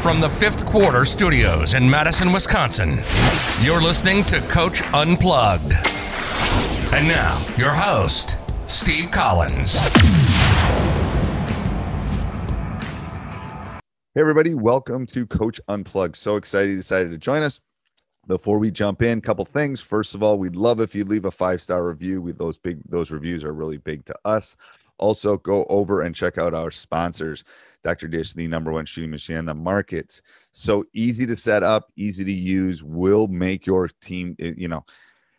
From the fifth quarter studios in Madison, Wisconsin, you're listening to Coach Unplugged. And now, your host, Steve Collins. Hey, everybody, welcome to Coach Unplugged. So excited you decided to join us. Before we jump in, couple things. First of all, we'd love if you leave a five star review. We, those big those reviews are really big to us. Also, go over and check out our sponsors. Dr. Dish, the number one shooting machine in the market. So easy to set up, easy to use, will make your team, eh, you know,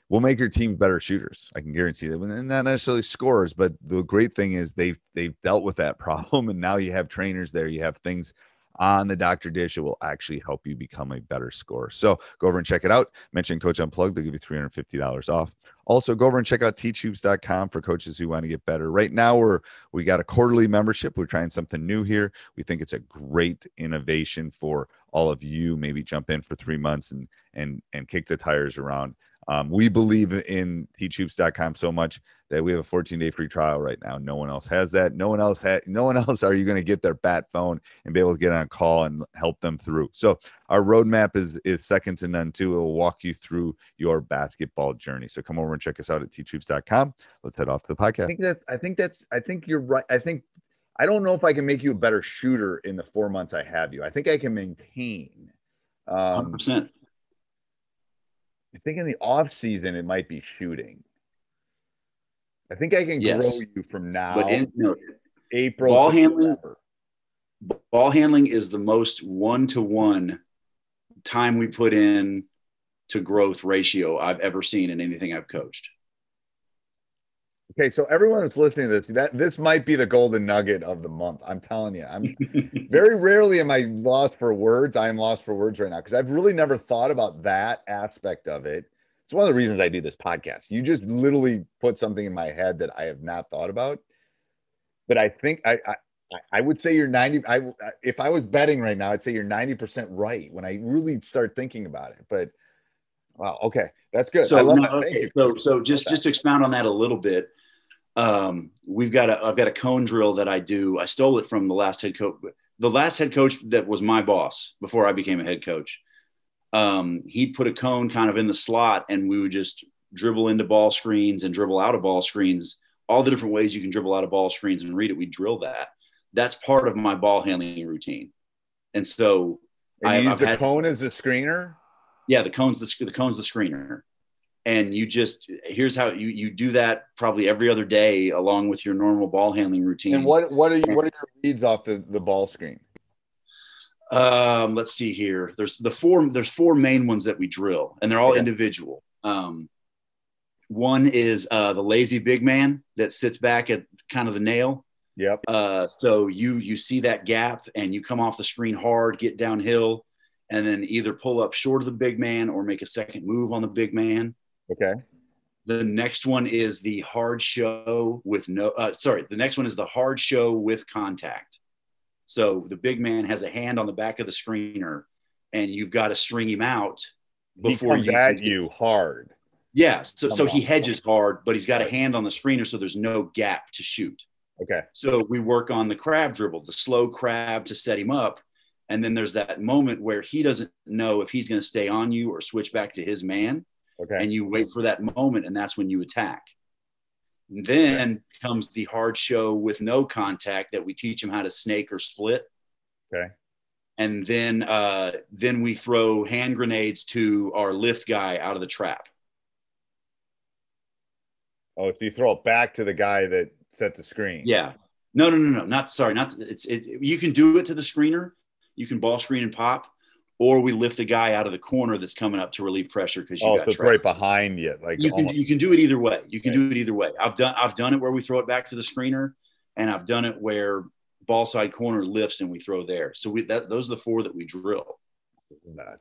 will make your team better shooters. I can guarantee that. And not necessarily scorers, but the great thing is they've they've dealt with that problem. And now you have trainers there, you have things on the Dr. Dish. It will actually help you become a better scorer. So go over and check it out. Mention Coach Unplugged, they'll give you $350 off. Also, go over and check out teachhoops.com for coaches who want to get better. Right now, we're we got a quarterly membership. We're trying something new here. We think it's a great innovation for all of you. Maybe jump in for three months and and and kick the tires around. Um, we believe in teachhoops.com so much that we have a 14 day free trial right now. No one else has that. No one else had, no one else are you going to get their bat phone and be able to get on a call and help them through. So our roadmap is, is second to none too. It will walk you through your basketball journey. So come over and check us out at teachhoops.com. Let's head off to the podcast. I think that, I think that's, I think you're right. I think, I don't know if I can make you a better shooter in the four months I have you. I think I can maintain. Um, 100%. I think in the off season it might be shooting. I think I can yes. grow you from now. But in, no, April ball handling. Ball handling is the most one to one time we put in to growth ratio I've ever seen in anything I've coached. Okay, so everyone that's listening to this, that this might be the golden nugget of the month. I'm telling you, I'm very rarely am I lost for words. I am lost for words right now because I've really never thought about that aspect of it. It's one of the reasons I do this podcast. You just literally put something in my head that I have not thought about. But I think I I, I would say you're 90. I if I was betting right now, I'd say you're 90% right when I really start thinking about it. But wow, okay, that's good. So no, okay, so so just just to expound on that a little bit um, we've got a I've got a cone drill that I do. I stole it from the last head coach. The last head coach that was my boss before I became a head coach. Um, he'd put a cone kind of in the slot, and we would just dribble into ball screens and dribble out of ball screens. All the different ways you can dribble out of ball screens and read it. We drill that. That's part of my ball handling routine. And so and I, use I've the had, cone as a screener. Yeah, the cone's the, the cone's the screener and you just here's how you you do that probably every other day along with your normal ball handling routine. And what what are you what are your reads off the, the ball screen? Um, let's see here. There's the four there's four main ones that we drill, and they're all individual. Um, one is uh, the lazy big man that sits back at kind of the nail. Yep. Uh, so you you see that gap and you come off the screen hard, get downhill, and then either pull up short of the big man or make a second move on the big man. Okay. The next one is the hard show with no, uh, sorry, the next one is the hard show with contact. So the big man has a hand on the back of the screener and you've got to string him out before he comes you at you hard. Yeah. So, so he hedges hard, but he's got a hand on the screener. So there's no gap to shoot. Okay. So we work on the crab dribble, the slow crab to set him up. And then there's that moment where he doesn't know if he's going to stay on you or switch back to his man. Okay. And you wait for that moment, and that's when you attack. And then comes the hard show with no contact that we teach them how to snake or split. Okay. And then uh, then we throw hand grenades to our lift guy out of the trap. Oh, so you throw it back to the guy that set the screen. Yeah. No, no, no, no. Not sorry. Not it's it. You can do it to the screener. You can ball screen and pop, or we lift a guy out of the corner that's coming up to relieve pressure because you Oh, got so it's right behind you. Like you can you can do it either way. You can Okay. do it either way. I've done I've done it where we throw it back to the screener, and I've done it where ball side corner lifts and we throw there. So we that those are the four that we drill. I love that.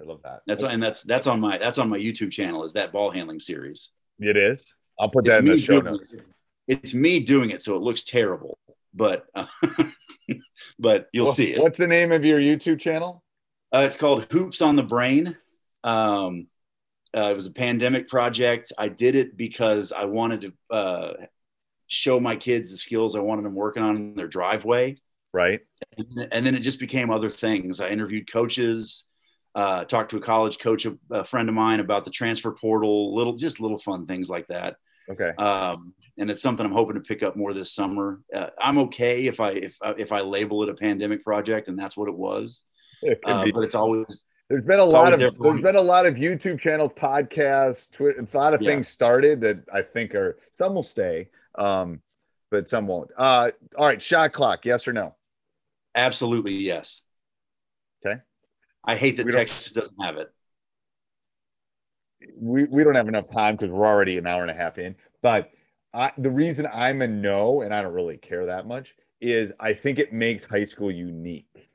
I love that. That's and that's that's on my that's on my YouTube channel. Is that ball handling series? it is. I'll put It's that in the show notes. it. It's me doing it, so it looks terrible, but uh, but you'll Well, see it. What's the name of your YouTube channel? Uh, it's called Hoops on the Brain. Um, uh, it was a pandemic project. I did it because I wanted to uh, show my kids the skills I wanted them working on in their driveway. Right. And, and then it just became other things. I interviewed coaches, uh, talked to a college coach, a, a friend of mine about the transfer portal, little, just little fun things like that. Okay. Um, and it's something I'm hoping to pick up more this summer. Uh, I'm okay if I, if, if I label it a pandemic project and that's what it was. It Uh, but it's always, There's been a lot of there's been a lot of YouTube channels, podcasts, Twitter, a lot of Yeah. things started that I think are some will stay, um, but some won't. Uh, all right, shot clock, yes or no? Absolutely, yes. Okay. I hate that We Texas doesn't have it. We we don't have enough time because we're already an hour and a half in. But I, the reason I'm a no, and I don't really care that much, is I think it makes high school unique.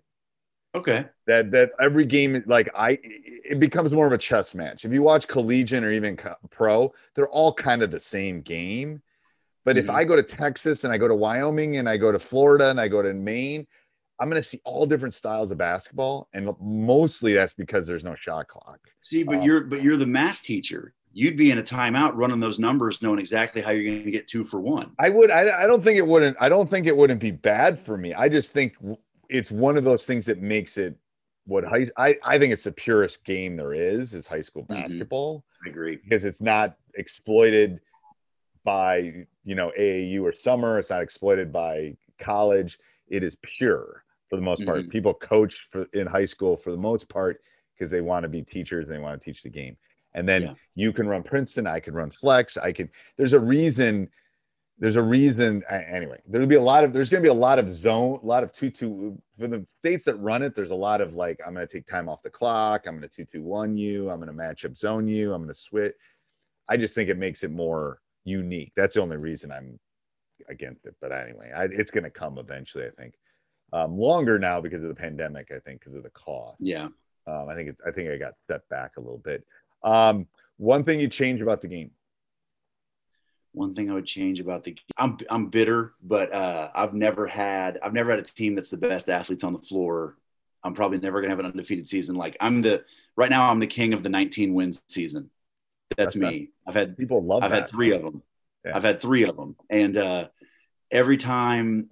Okay. that that every game like I it becomes more of a chess match. If you watch collegiate or even pro, they're all kind of the same game. But if Mhm. I go to Texas and I go to Wyoming and I go to Florida and I go to Maine, I'm going to see all different styles of basketball, and mostly that's because there's no shot clock. See, but Um, you're but you're the math teacher. You'd be in a timeout running those numbers, knowing exactly how you're going to get two for one. I would. I, I don't think it wouldn't. I don't think it wouldn't be bad for me. I just think w- it's one of those things that makes it what high. I I think it's the purest game there is is high school Mhm. basketball. I agree. because it's not exploited by you know AAU or summer. It's not exploited by college. It is pure for the most part. Mhm. People coach for in high school for the most part because they want to be teachers and they want to teach the game. And then Yeah. you can run Princeton. I can run Flex. I can. There's a reason. There's a reason. Anyway, there'll be a lot of. There's going to be a lot of zone. A lot of two two for the states that run it. There's a lot of like I'm going to take time off the clock. I'm going to two two one you. I'm going to match up zone you. I'm going to switch. I just think it makes it more unique. That's the only reason I'm against it. But anyway, I, it's going to come eventually. I think um, longer now because of the pandemic. I think because of the cost. Yeah. Um, I think it, I think I got set back a little bit. Um, one thing you change about the game. One thing I would change about the I'm I'm bitter, but uh, I've never had I've never had a team that's the best athletes on the floor. I'm probably never gonna have an undefeated season. Like I'm the right now I'm the king of the 19 wins season. That's, That's me. I've had People love I've that. had three of them. Yeah. I've had three of them, and uh, every time,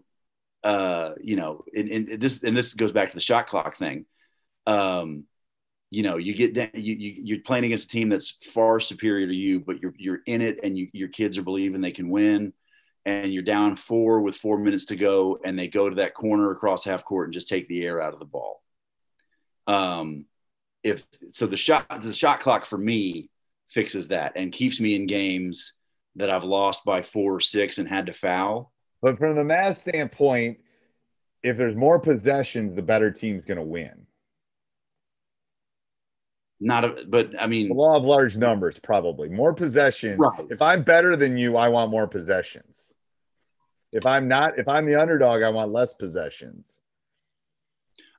uh, you know, and, and this and this goes back to the shot clock thing. Um, you know, you get down, you, you you're playing against a team that's far superior to you, but you're you're in it, and you, your kids are believing they can win, and you're down four with four minutes to go, and they go to that corner across half court and just take the air out of the ball. Um, if so, the shot the shot clock for me fixes that and keeps me in games that I've lost by four or six and had to foul. But from the math standpoint, if there's more possessions, the better team's going to win. Not a, but I The mean, law of large numbers, probably more possessions. Right. If I'm better than you, I want more possessions. If I'm not, if I'm the underdog, I want less possessions.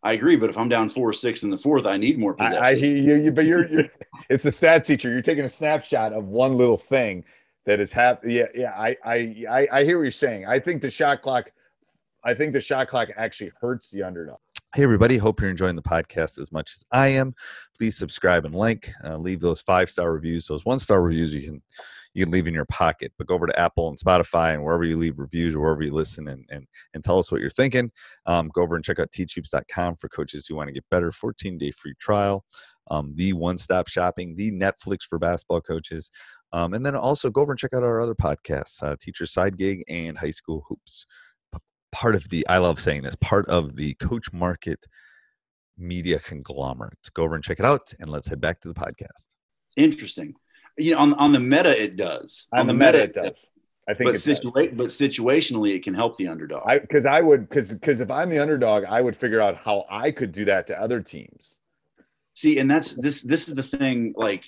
I agree. But if I'm down four or six in the fourth, I need more possession. I, I you, you, but you're, you're it's a stats teacher. You're taking a snapshot of one little thing that is happening. Yeah, yeah. I, I, I, I hear what you're saying. I think the shot clock, I think the shot clock actually hurts the underdog. Hey, everybody. Hope you're enjoying the podcast as much as I am. Please subscribe and like. Uh, leave those five star reviews. Those one star reviews you can you can leave in your pocket. But go over to Apple and Spotify and wherever you leave reviews or wherever you listen and and, and tell us what you're thinking. Um, go over and check out teachhoops.com for coaches who want to get better. 14 day free trial. Um, the one stop shopping, the Netflix for basketball coaches. Um, and then also go over and check out our other podcasts, uh, Teacher Side Gig and High School Hoops. Part of the I love saying this part of the Coach Market media conglomerate. Go over and check it out, and let's head back to the podcast. Interesting. You know, on on the meta, it does. On, on the, the, meta, it does. I think, but, situa- but situationally, it can help the underdog. Because I, I, would, because because if I'm the underdog, I would figure out how I could do that to other teams. See, and that's this. This is the thing. Like,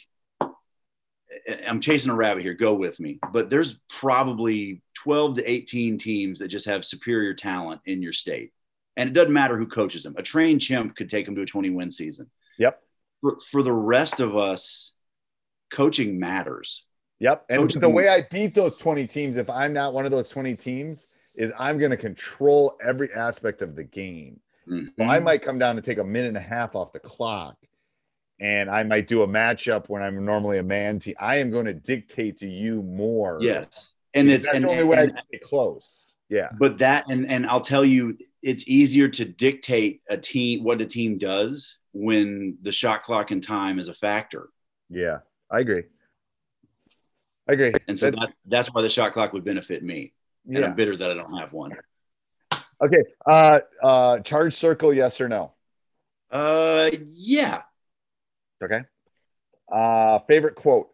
I'm chasing a rabbit here. Go with me. But there's probably 12 to 18 teams that just have superior talent in your state, and it doesn't matter who coaches them. A trained chimp could take them to a 20 win season. Yep. For, for the rest of us, coaching matters Yep. And Coach the way I beat those 20 teams, if I'm not one of those 20 teams, is I'm going to control every aspect of the game. Mm-hmm. So I might come down to take a minute and a half off the clock and I might do a matchup when I'm normally a man team. I am going to dictate to you more. Yes. And it's that's and, the only and, way and, I get close. Yeah. But that and and I'll tell you, it's easier to dictate a team what a team does when the shot clock and time is a factor. Yeah, I agree. I agree. And so that's, that's why the shot clock would benefit me. And yeah. I'm bitter that I don't have one. Okay. Uh, uh, charge circle, yes or no? Uh, yeah. Okay. Uh, favorite quote?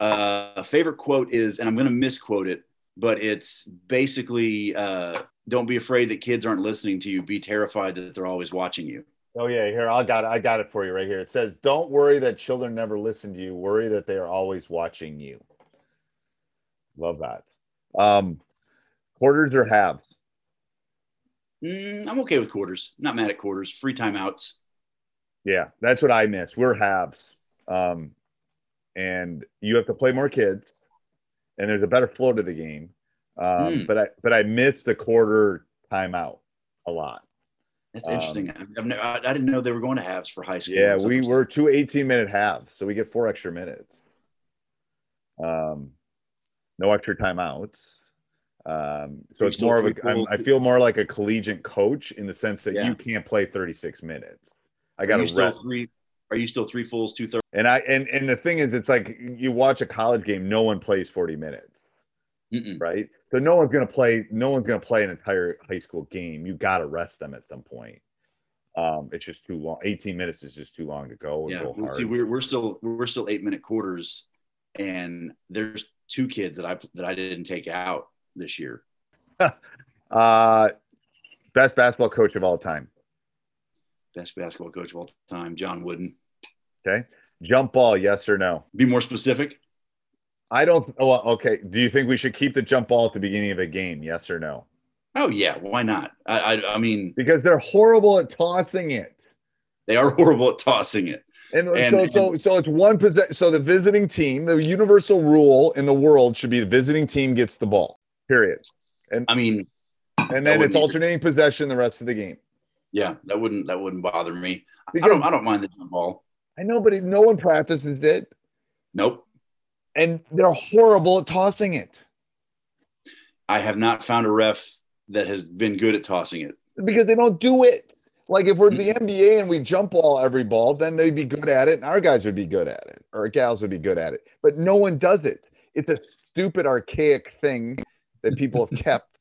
Uh, favorite quote is, and I'm going to misquote it, but it's basically, uh, don't be afraid that kids aren't listening to you. Be terrified that they're always watching you. Oh yeah, here I got it. I got it for you right here. It says, "Don't worry that children never listen to you. Worry that they are always watching you." Love that. Um, quarters or halves? Mm, I'm okay with quarters. Not mad at quarters. Free timeouts. Yeah, that's what I miss. We're halves, um, and you have to play more kids, and there's a better flow to the game. Um, mm. But I but I miss the quarter timeout a lot. That's interesting. Um, I've never, I, I, didn't know they were going to halves for high school. Yeah, we were two 18 minute halves, so we get four extra minutes. Um, no extra timeouts. Um, so it's more of a. Cool. I feel more like a collegiate coach in the sense that yeah. you can't play 36 minutes. I got to still three. Are you still three fulls, two thirds? And I and and the thing is, it's like you watch a college game. No one plays 40 minutes, Mm-mm. right? So no one's going to play. No one's to play an entire high school game. You got to rest them at some point. Um, it's just too long. 18 minutes is just too long to go. yeah. Go see, we're, we're still we're still eight minute quarters, and there's two kids that I that I didn't take out this year. uh, best basketball coach of all time. Best basketball coach of all time, John Wooden. Okay. Jump ball, yes or no? Be more specific. I don't. Oh, okay. Do you think we should keep the jump ball at the beginning of a game? Yes or no? Oh yeah, why not? I, I, I mean, because they're horrible at tossing it. They are horrible at tossing it. And, and so, and, so, so it's one possession. So the visiting team, the universal rule in the world should be the visiting team gets the ball. Period. And I mean, and then it's alternating possession the rest of the game. Yeah, that wouldn't that wouldn't bother me. Because, I don't I don't mind the jump ball. I know, but no one practices it. Nope and they're horrible at tossing it. I have not found a ref that has been good at tossing it because they don't do it. Like if we're the NBA and we jump ball every ball, then they'd be good at it, and our guys would be good at it, or gals would be good at it. But no one does it. It's a stupid, archaic thing that people have kept.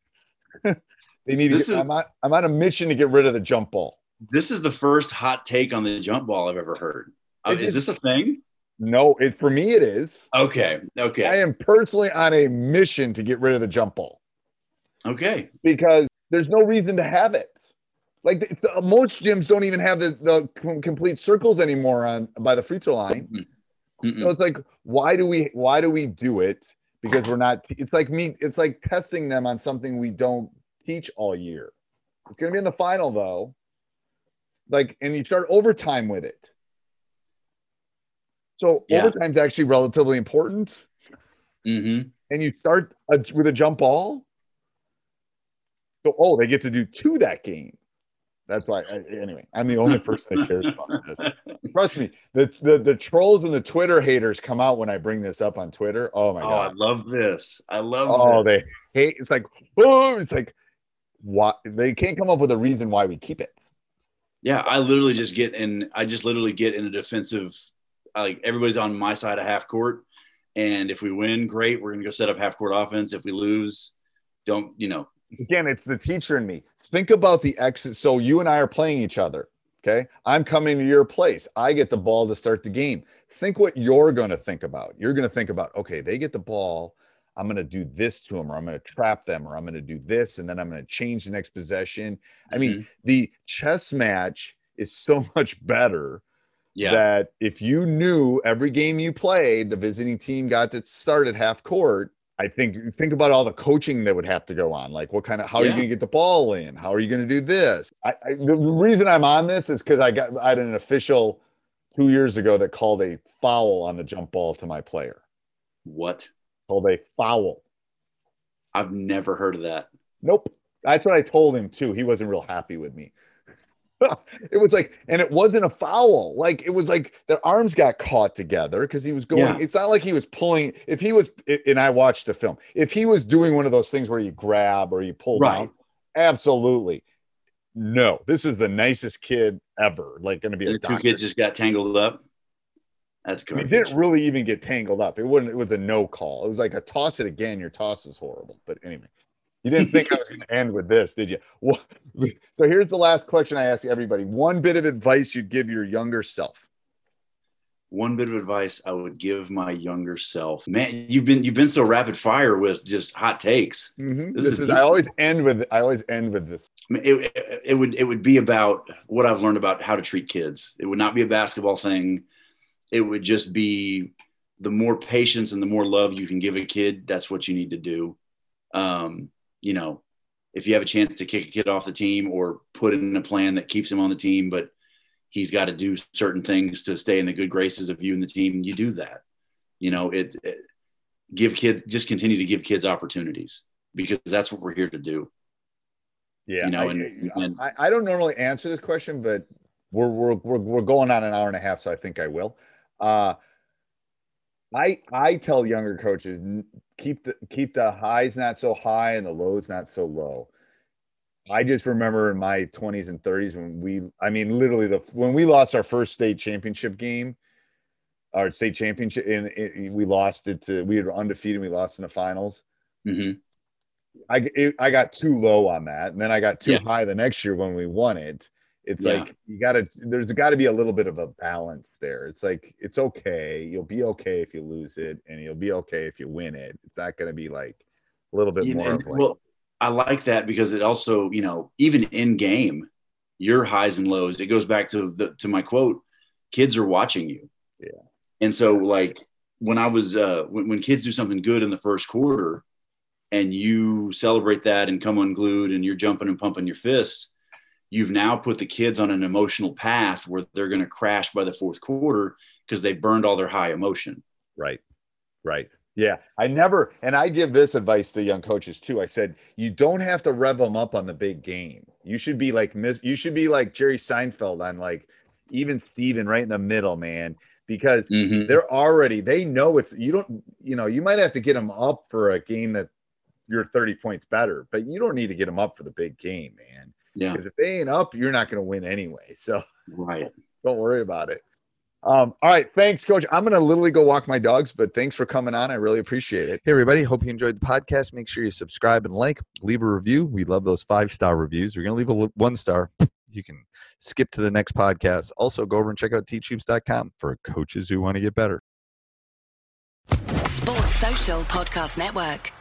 they need. This get, is, I'm, on, I'm on a mission to get rid of the jump ball. This is the first hot take on the jump ball I've ever heard. Uh, is this a thing? No, it for me it is. Okay. Okay. I am personally on a mission to get rid of the jump ball. Okay. Because there's no reason to have it. Like the, most gyms don't even have the, the complete circles anymore on by the free throw line. Mm-mm. So it's like, why do we why do we do it? Because we're not. It's like me. It's like testing them on something we don't teach all year. It's gonna be in the final though. Like, and you start overtime with it. So yeah. overtime is actually relatively important. Mm-hmm. And you start a, with a jump ball. So, oh, they get to do two that game. That's why. I, anyway, I'm the only person that cares about this. Trust me, the, the the trolls and the Twitter haters come out when I bring this up on Twitter. Oh my oh, god, I love this. I love. Oh, this. they hate. It's like, oh, it's like, what? They can't come up with a reason why we keep it. Yeah, I literally just get in. I just literally get in a defensive like everybody's on my side of half court. And if we win, great. We're gonna go set up half court offense. If we lose, don't you know? again, it's the teacher in me. Think about the exit. So you and I are playing each other. Okay. I'm coming to your place. I get the ball to start the game. Think what you're to think about. You're to think about, okay, they get the ball. I'm going to do this to them, or I'm going to trap them, or I'm going to do this, and then I'm going to change the next possession. I mean, mm-hmm. the chess match is so much better yeah. that if you knew every game you played, the visiting team got to start at half court. I think think about all the coaching that would have to go on. Like, what kind of how yeah. are you going to get the ball in? How are you going to do this? I, I, the reason I'm on this is because I got I had an official two years ago that called a foul on the jump ball to my player. What? Called a foul. I've never heard of that. Nope. That's what I told him too. He wasn't real happy with me. it was like, and it wasn't a foul. Like it was like their arms got caught together because he was going. Yeah. It's not like he was pulling. If he was, and I watched the film, if he was doing one of those things where you grab or you pull right. down, absolutely. No, this is the nicest kid ever. Like going to be the two kids just got tangled up. That's good. It didn't really even get tangled up. It wasn't. It was a no call. It was like a toss it again. Your toss is horrible. But anyway, you didn't think I was going to end with this, did you? Well, so here's the last question I ask everybody. One bit of advice you'd give your younger self. One bit of advice I would give my younger self. Man, you've been you've been so rapid fire with just hot takes. Mm-hmm. This, this, is, is I always end with I always end with this. It, it, it would it would be about what I've learned about how to treat kids. It would not be a basketball thing. It would just be the more patience and the more love you can give a kid. That's what you need to do. Um, you know, if you have a chance to kick a kid off the team or put in a plan that keeps him on the team, but he's got to do certain things to stay in the good graces of you and the team, you do that. You know, it, it give kids just continue to give kids opportunities because that's what we're here to do. Yeah, you know, I, and, and I, I, don't normally answer this question, but we're, we're we're we're going on an hour and a half, so I think I will. Uh, I I tell younger coaches keep the keep the highs not so high and the lows not so low. I just remember in my 20s and 30s when we I mean literally the when we lost our first state championship game our state championship and it, we lost it to we were undefeated we lost in the finals. Mm-hmm. I it, I got too low on that and then I got too yeah. high the next year when we won it it's yeah. like you gotta there's got to be a little bit of a balance there. It's like it's okay. You'll be okay if you lose it and you'll be okay if you win it. It's not going to be like a little bit more like, well i like that because it also you know even in game your highs and lows it goes back to the to my quote kids are watching you. Yeah. And so like when i was uh when, when kids do something good in the first quarter and you celebrate that and come unglued and you're jumping and pumping your fists you've now put the kids on an emotional path where they're going to crash by the fourth quarter because they burned all their high emotion. Right. Right. Yeah. I never, and I give this advice to young coaches too. I said, you don't have to rev them up on the big game. You should be like, miss. you should be like Jerry Seinfeld on like even Steven right in the middle, man, because mm-hmm. they're already, they know it's, you don't, you know, you might have to get them up for a game that you're 30 points better, but you don't need to get them up for the big game, man. Yeah. Because if they ain't up, you're not going to win anyway. So right. Don't worry about it. Um, all right. Thanks, coach. I'm going to literally go walk my dogs, but thanks for coming on. I really appreciate it. Hey, everybody. Hope you enjoyed the podcast. Make sure you subscribe and like, leave a review. We love those five star reviews. We're going to leave a one star. You can skip to the next podcast. Also, go over and check out teachhoops.com for coaches who want to get better. Sports Social Podcast Network.